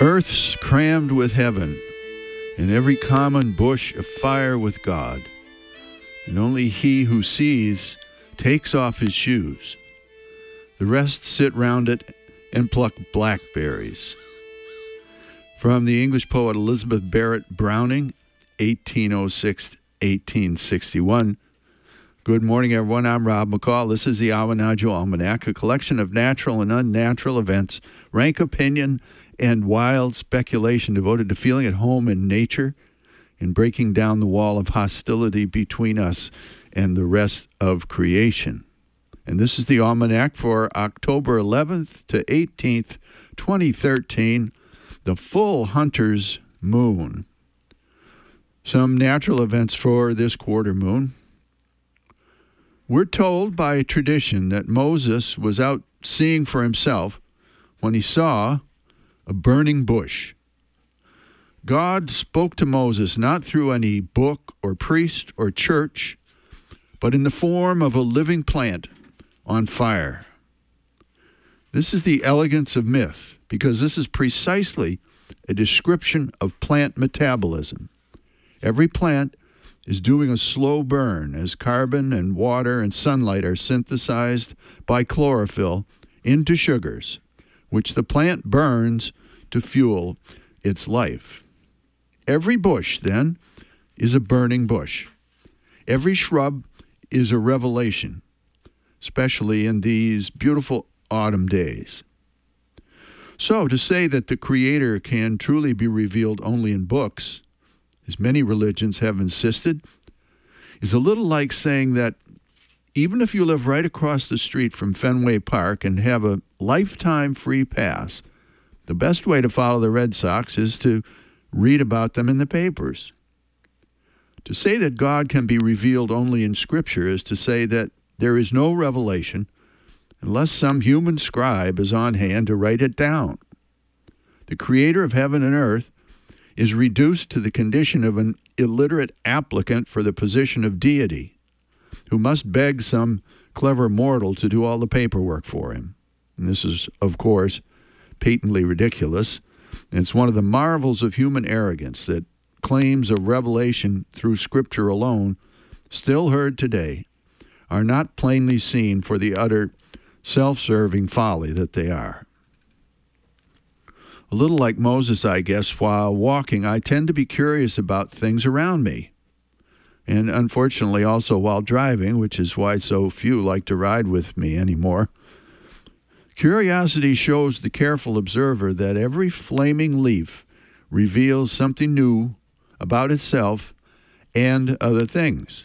Earth's crammed with heaven, and every common bush afire with God. And only he who sees takes off his shoes. The rest sit round it and pluck blackberries. From the English poet Elizabeth Barrett Browning, 1806 1861. Good morning, everyone. I'm Rob McCall. This is the Awanadjo Almanac, a collection of natural and unnatural events, rank opinion, and wild speculation devoted to feeling at home in nature and breaking down the wall of hostility between us and the rest of creation. And this is the Almanac for October 11th to 18th, 2013, the full Hunter's Moon. Some natural events for this quarter moon. We're told by tradition that Moses was out seeing for himself when he saw a burning bush. God spoke to Moses not through any book or priest or church, but in the form of a living plant on fire. This is the elegance of myth, because this is precisely a description of plant metabolism. Every plant is doing a slow burn as carbon and water and sunlight are synthesized by chlorophyll into sugars, which the plant burns to fuel its life. Every bush, then, is a burning bush. Every shrub is a revelation, especially in these beautiful autumn days. So, to say that the Creator can truly be revealed only in books as many religions have insisted, is a little like saying that even if you live right across the street from Fenway Park and have a lifetime free pass, the best way to follow the Red Sox is to read about them in the papers. To say that God can be revealed only in Scripture is to say that there is no revelation unless some human scribe is on hand to write it down. The Creator of heaven and earth is reduced to the condition of an illiterate applicant for the position of deity, who must beg some clever mortal to do all the paperwork for him. And this is, of course, patently ridiculous. It's one of the marvels of human arrogance that claims of revelation through Scripture alone, still heard today, are not plainly seen for the utter self serving folly that they are. A little like Moses, I guess, while walking, I tend to be curious about things around me. And unfortunately, also while driving, which is why so few like to ride with me anymore. Curiosity shows the careful observer that every flaming leaf reveals something new about itself and other things.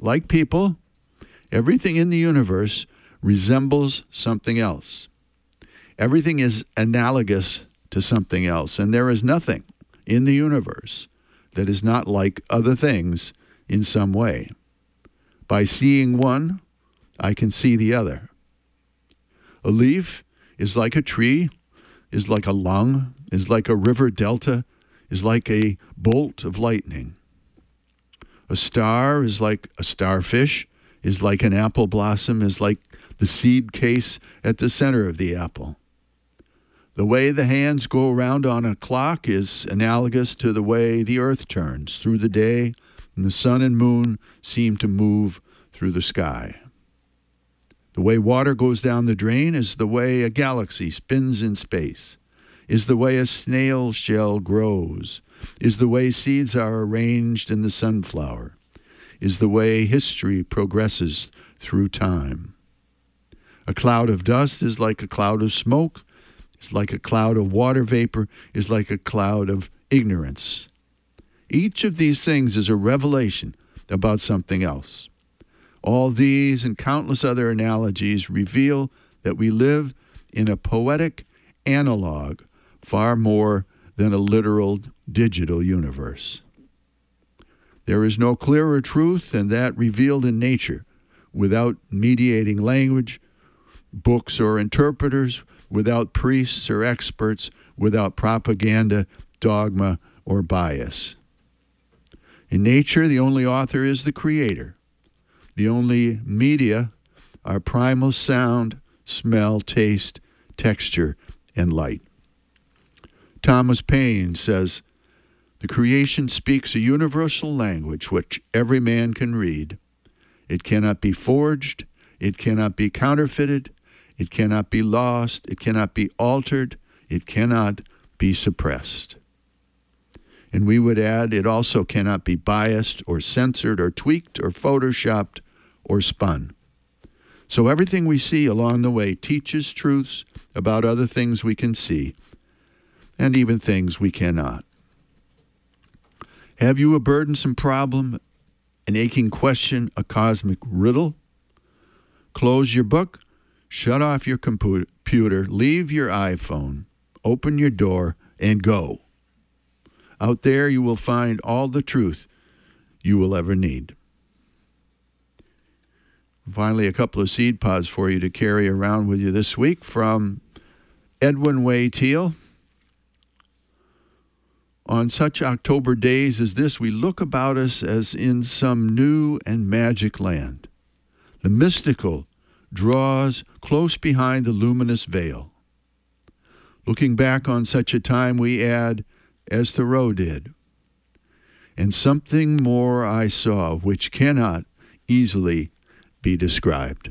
Like people, everything in the universe resembles something else. Everything is analogous to something else. And there is nothing in the universe that is not like other things in some way. By seeing one, I can see the other. A leaf is like a tree, is like a lung, is like a river delta, is like a bolt of lightning. A star is like a starfish, is like an apple blossom, is like the seed case at the center of the apple. The way the hands go around on a clock is analogous to the way the earth turns through the day, and the sun and moon seem to move through the sky. The way water goes down the drain is the way a galaxy spins in space, is the way a snail shell grows, is the way seeds are arranged in the sunflower, is the way history progresses through time. A cloud of dust is like a cloud of smoke, is like a cloud of water vapor, is like a cloud of ignorance. Each of these things is a revelation about something else. All these and countless other analogies reveal that we live in a poetic analog far more than a literal digital universe. There is no clearer truth than that revealed in nature without mediating language, books, or interpreters, without priests or experts, without propaganda, dogma, or bias. In nature, the only author is the creator. The only media are primal sound, smell, taste, texture, and light. Thomas Paine says, The creation speaks a universal language which every man can read. It cannot be forged, it cannot be counterfeited, it cannot be lost, it cannot be altered, it cannot be suppressed. And we would add, it also cannot be biased or censored or tweaked or photoshopped or spun. So everything we see along the way teaches truths about other things we can see and even things we cannot. Have you a burdensome problem, an aching question, a cosmic riddle? Close your book, shut off your computer, leave your iPhone, open your door, and go. Out there, you will find all the truth you will ever need. Finally, a couple of seed pods for you to carry around with you this week from Edwin Way Teale. On such October days as this, we look about us as in some new and magic land. The mystical draws close behind the luminous veil. Looking back on such a time, we add, as Thoreau did, and something more I saw which cannot easily be described.